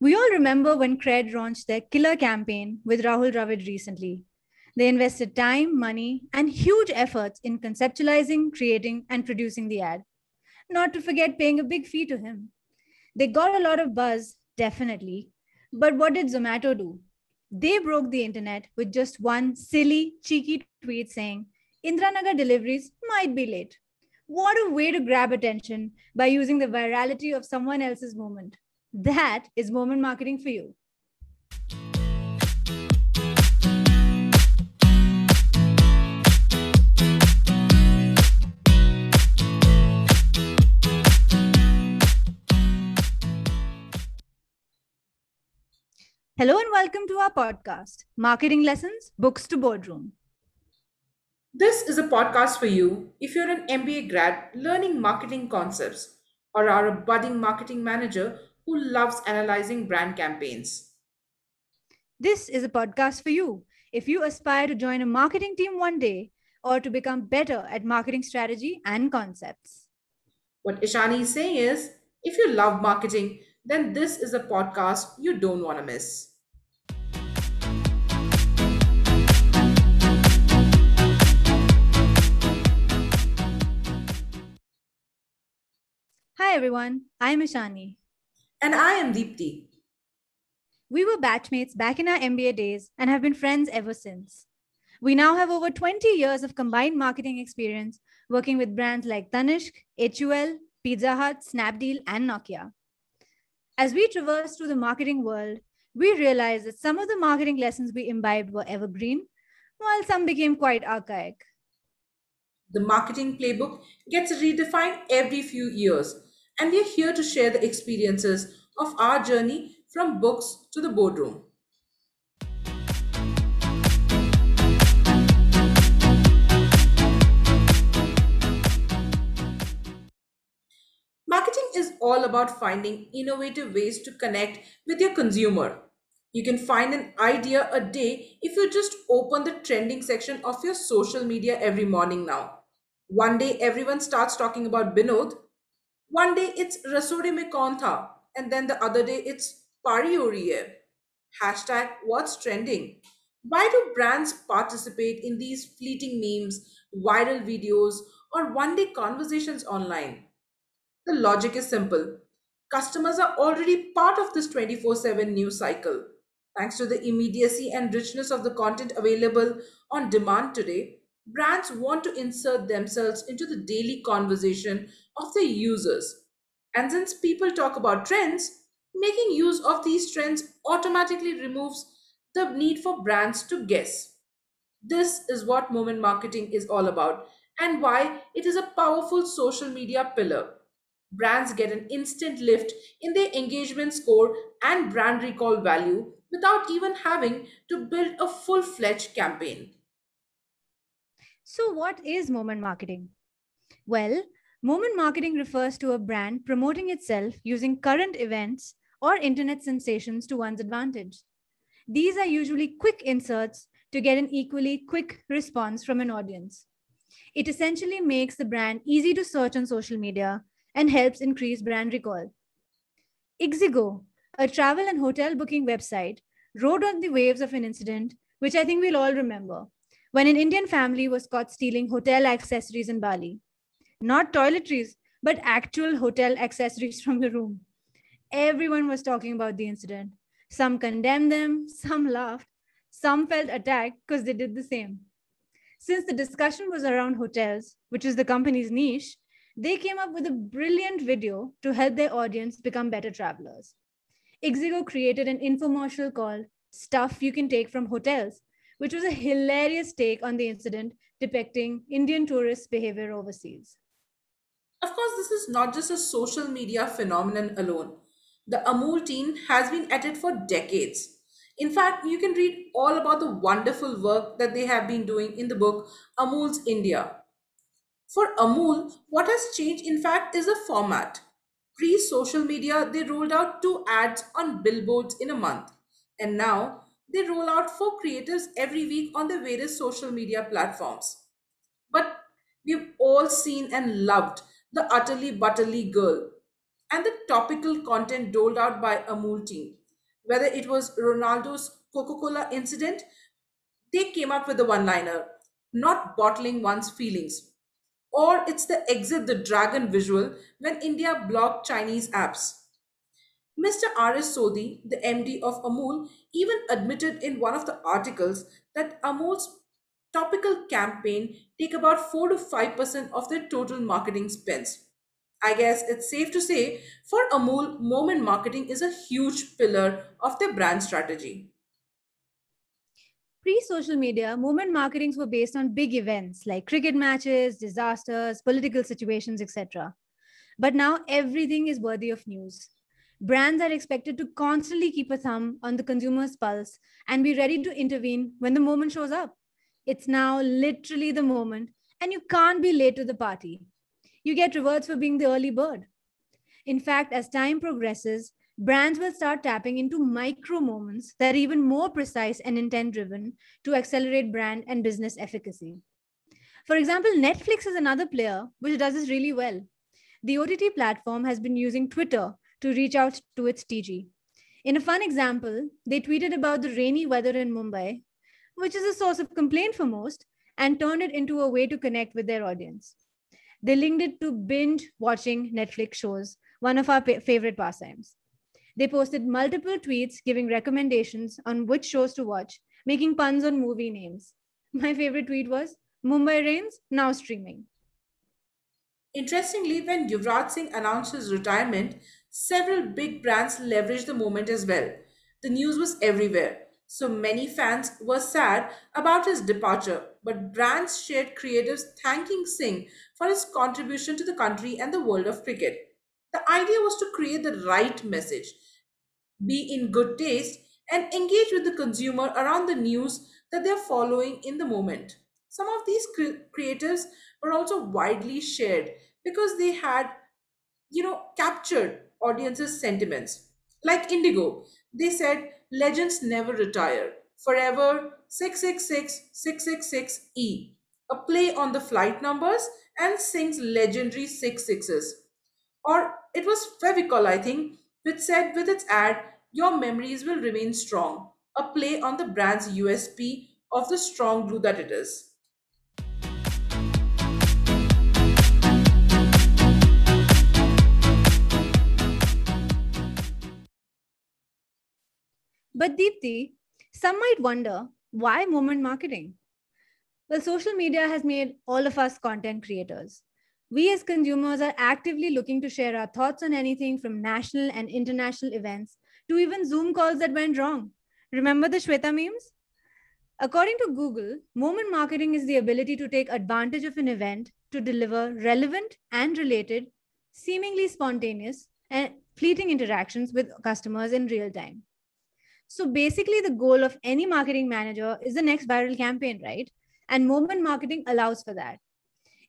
We all remember when Cred launched their killer campaign with Rahul Dravid recently. They invested time, money, and huge efforts in conceptualizing, creating, and producing the ad. Not to forget paying a big fee to him. They got a lot of buzz, definitely. But what did Zomato do? They broke the internet with just one silly, cheeky tweet saying, Indiranagar deliveries might be late. What a way to grab attention by using the virality of someone else's moment. That is moment marketing for you. Hello and welcome to our podcast, Marketing Lessons Books to Boardroom. This is a podcast for you if you're an MBA grad learning marketing concepts or are a budding marketing manager who loves analyzing brand campaigns. This is a podcast for you if you aspire to join a marketing team one day or to become better at marketing strategy and concepts. What Ishani is saying is if you love marketing, then this is a podcast you don't want to miss. Hi everyone, I'm Ishani. And I am Deepti. We were batchmates back in our MBA days and have been friends ever since. We now have over 20 years of combined marketing experience working with brands like Tanishq, HUL, Pizza Hut, Snapdeal, and Nokia. As we traverse through the marketing world, we realized that some of the marketing lessons we imbibed were evergreen, while some became quite archaic. The marketing playbook gets redefined every few years, and we are here to share the experiences of our journey from books to the boardroom. Marketing is all about finding innovative ways to connect with your consumer. You can find an idea a day if you just open the trending section of your social media every morning now. One day everyone starts talking about Binod, one day it's Rasode mein kaun tha, and then the other day it's Pari ho hai. Hashtag what's trending. Why do brands participate in these fleeting memes, viral videos, or one day conversations online? The logic is simple. Customers are already part of this 24 7 news cycle. Thanks to the immediacy and richness of the content available on demand today, brands want to insert themselves into the daily conversation of the users. And since people talk about trends, making use of these trends automatically removes the need for brands to guess. This is what moment marketing is all about and why it is a powerful social media pillar. Brands get an instant lift in their engagement score and brand recall value without even having to build a full fledged campaign. So, what is moment marketing? Well, moment marketing refers to a brand promoting itself using current events or internet sensations to one's advantage. These are usually quick inserts to get an equally quick response from an audience. It essentially makes the brand easy to search on social media and helps increase brand recall. Ixigo, a travel and hotel booking website, rode on the waves of an incident which I think we'll all remember when an Indian family was caught stealing hotel accessories in Bali. Not toiletries, but actual hotel accessories from the room. Everyone was talking about the incident. Some condemned them, some laughed, some felt attacked because they did the same. Since the discussion was around hotels, which is the company's niche, they came up with a brilliant video to help their audience become better travelers. Ixigo created an infomercial called Stuff You Can Take from Hotels which was a hilarious take on the incident depicting Indian tourists' behavior overseas. Of course, this is not just a social media phenomenon alone. The Amul team has been at it for decades. In fact, you can read all about the wonderful work that they have been doing in the book Amul's India. For Amul, what has changed, in fact, is the format. Pre social media, they rolled out two ads on billboards in a month. And now they roll out for creatives every week on the various social media platforms. But we've all seen and loved the utterly butterly girl and the topical content doled out by Amul team. Whether it was Ronaldo's Coca Cola incident, they came up with the one liner not bottling one's feelings. Or it's the exit the dragon visual when India blocked Chinese apps. Mr. R.S. Sodhi, the MD of Amul, even admitted in one of the articles that Amul's topical campaign take about 4 to 5% of their total marketing spends. I guess it's safe to say for Amul, moment marketing is a huge pillar of their brand strategy. Pre social media, moment marketings were based on big events like cricket matches, disasters, political situations, etc. But now everything is worthy of news. Brands are expected to constantly keep a thumb on the consumer's pulse and be ready to intervene when the moment shows up. It's now literally the moment, and you can't be late to the party. You get rewards for being the early bird. In fact, as time progresses, brands will start tapping into micro moments that are even more precise and intent driven to accelerate brand and business efficacy. For example, Netflix is another player which does this really well. The OTT platform has been using Twitter to reach out to its TG. In a fun example, they tweeted about the rainy weather in Mumbai, which is a source of complaint for most, and turned it into a way to connect with their audience. They linked it to binge watching Netflix shows, one of our favorite pastimes. They posted multiple tweets giving recommendations on which shows to watch, making puns on movie names. My favorite tweet was Mumbai Rains, now streaming. Interestingly, when Yuvraj Singh announced his retirement, several big brands leveraged the moment as well. The news was everywhere. So many fans were sad about his departure, but brands shared creatives thanking Singh for his contribution to the country and the world of cricket. The idea was to create the right message, be in good taste, and engage with the consumer around the news that they're following in the moment. Some of these cre- creatives were also widely shared because they had, you know, captured audiences' sentiments. Like Indigo, they said legends never retire. Forever 666 e a play on the flight numbers and Singh's legendary six sixes. Or it was Fevicol, I think, which said with its ad, Your memories will remain strong, a play on the brand's USP of the strong glue that it is. But Deepthi, some might wonder why moment marketing? Well, social media has made all of us content creators. We as consumers are actively looking to share our thoughts on anything from national and international events to even Zoom calls that went wrong. Remember the Shweta memes? According to Google, moment marketing is the ability to take advantage of an event to deliver relevant and related, seemingly spontaneous, and fleeting interactions with customers in real time. So basically, the goal of any marketing manager is the next viral campaign, right? And moment marketing allows for that.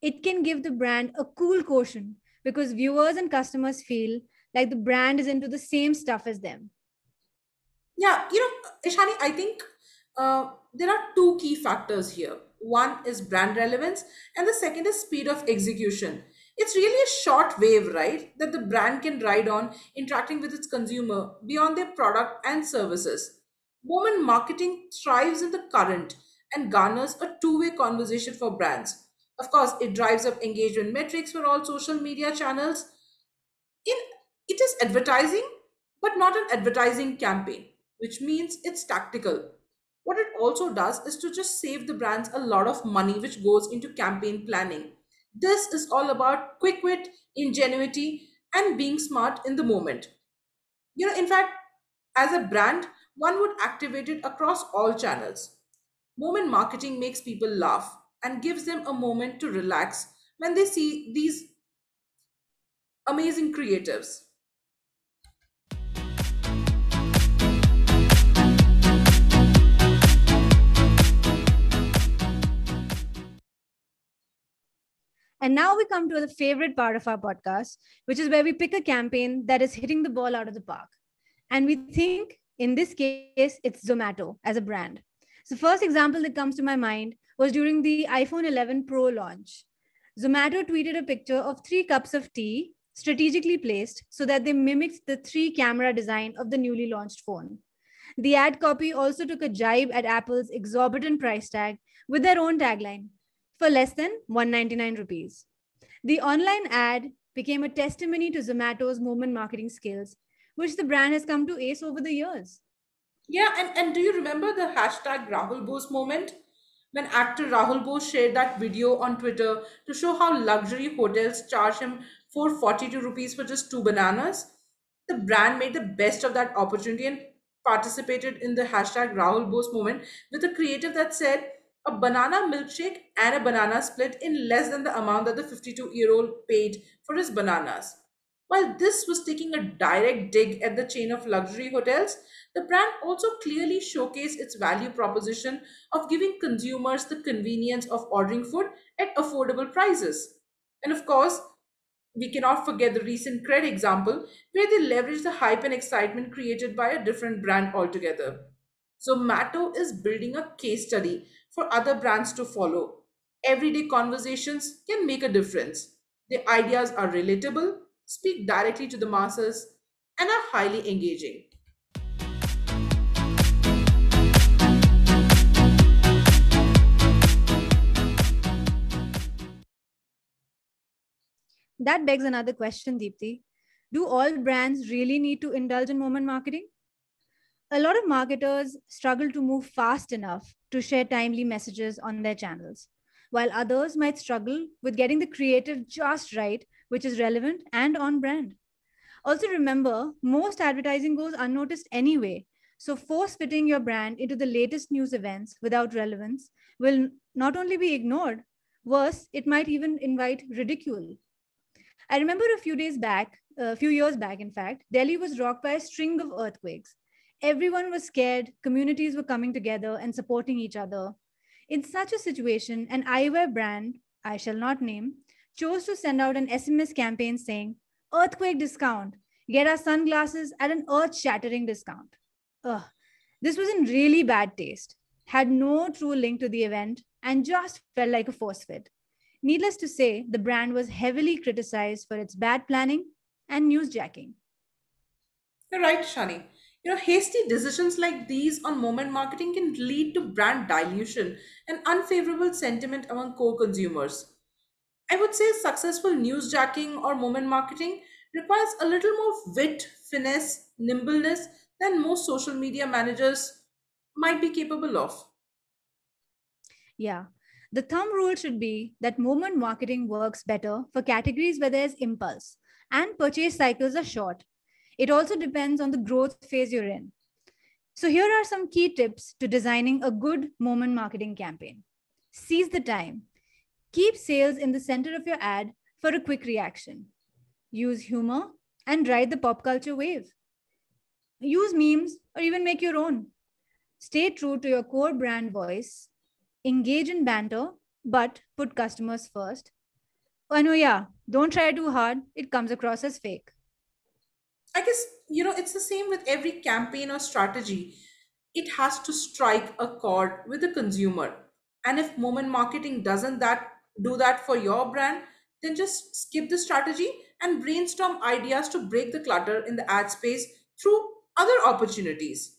It can give the brand a cool quotient because viewers and customers feel like the brand is into the same stuff as them. Yeah, you know, Ishani, I think uh, there are two key factors here. One is brand relevance, and the second is speed of execution. It's really a short wave, right? That the brand can ride on interacting with its consumer beyond their product and services. Moment marketing thrives in the current and garners a two way conversation for brands. Of course, it drives up engagement metrics for all social media channels. In it is advertising, but not an advertising campaign, which means it's tactical. What it also does is to just save the brands a lot of money, which goes into campaign planning. This is all about quick wit, ingenuity, and being smart in the moment. You know, in fact, as a brand, one would activate it across all channels. Moment marketing makes people laugh and gives them a moment to relax when they see these amazing creatives. And now we come to the favorite part of our podcast, which is where we pick a campaign that is hitting the ball out of the park. And we think in this case, it's Zomato as a brand. So, first example that comes to my mind was during the iPhone 11 Pro launch. Zomato tweeted a picture of three cups of tea strategically placed so that they mimicked the three camera design of the newly launched phone. The ad copy also took a jibe at Apple's exorbitant price tag with their own tagline for less than 199 rupees. The online ad became a testimony to Zomato's moment marketing skills, which the brand has come to ace over the years. Yeah, and, and do you remember the hashtag Rahul Bose moment? When actor Rahul Bose shared that video on Twitter to show how luxury hotels charge him for 42 rupees for just two bananas, the brand made the best of that opportunity and participated in the hashtag Rahul Bose moment with a creative that said a banana milkshake and a banana split in less than the amount that the 52 year old paid for his bananas. While this was taking a direct dig at the chain of luxury hotels, the brand also clearly showcased its value proposition of giving consumers the convenience of ordering food at affordable prices. And of course, we cannot forget the recent cred example where they leveraged the hype and excitement created by a different brand altogether. So, Zomato is building a case study for other brands to follow. Everyday conversations can make a difference. The ideas are relatable, speak directly to the masses, and are highly engaging. That begs another question, Deepthi. Do all brands really need to indulge in moment marketing? A lot of marketers struggle to move fast enough to share timely messages on their channels, while others might struggle with getting the creative just right, which is relevant and on brand. Also, remember, most advertising goes unnoticed anyway. So, force fitting your brand into the latest news events without relevance will not only be ignored, worse, it might even invite ridicule. I remember a few days back, a few years back, in fact, Delhi was rocked by a string of earthquakes. Everyone was scared, communities were coming together and supporting each other. In such a situation, an eyewear brand, I shall not name, chose to send out an SMS campaign saying, Earthquake discount, get our sunglasses at an earth shattering discount. Ugh, this was in really bad taste, had no true link to the event, and just felt like a force fit. Needless to say, the brand was heavily criticized for its bad planning and newsjacking. You're right, Shani. You know, hasty decisions like these on moment marketing can lead to brand dilution and unfavorable sentiment among core consumers. I would say successful newsjacking or moment marketing requires a little more wit, finesse, nimbleness than most social media managers might be capable of. Yeah. The thumb rule should be that moment marketing works better for categories where there's impulse and purchase cycles are short. It also depends on the growth phase you're in. So, here are some key tips to designing a good moment marketing campaign. Seize the time. Keep sales in the center of your ad for a quick reaction. Use humor and ride the pop culture wave. Use memes or even make your own. Stay true to your core brand voice engage in banter, but put customers first. And oh, yeah, don't try too hard, it comes across as fake. I guess, you know, it's the same with every campaign or strategy. It has to strike a chord with the consumer. And if moment marketing doesn't that do that for your brand, then just skip the strategy and brainstorm ideas to break the clutter in the ad space through other opportunities.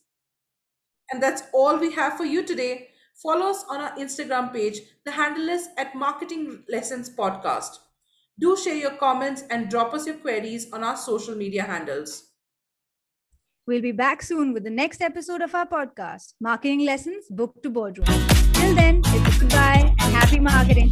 And that's all we have for you today. Follow us on our Instagram page. The handle is at Marketing Lessons Podcast. Do share your comments and drop us your queries on our social media handles. We'll be back soon with the next episode of our podcast, Marketing Lessons Book to Boardroom. Till then, it's goodbye and happy marketing.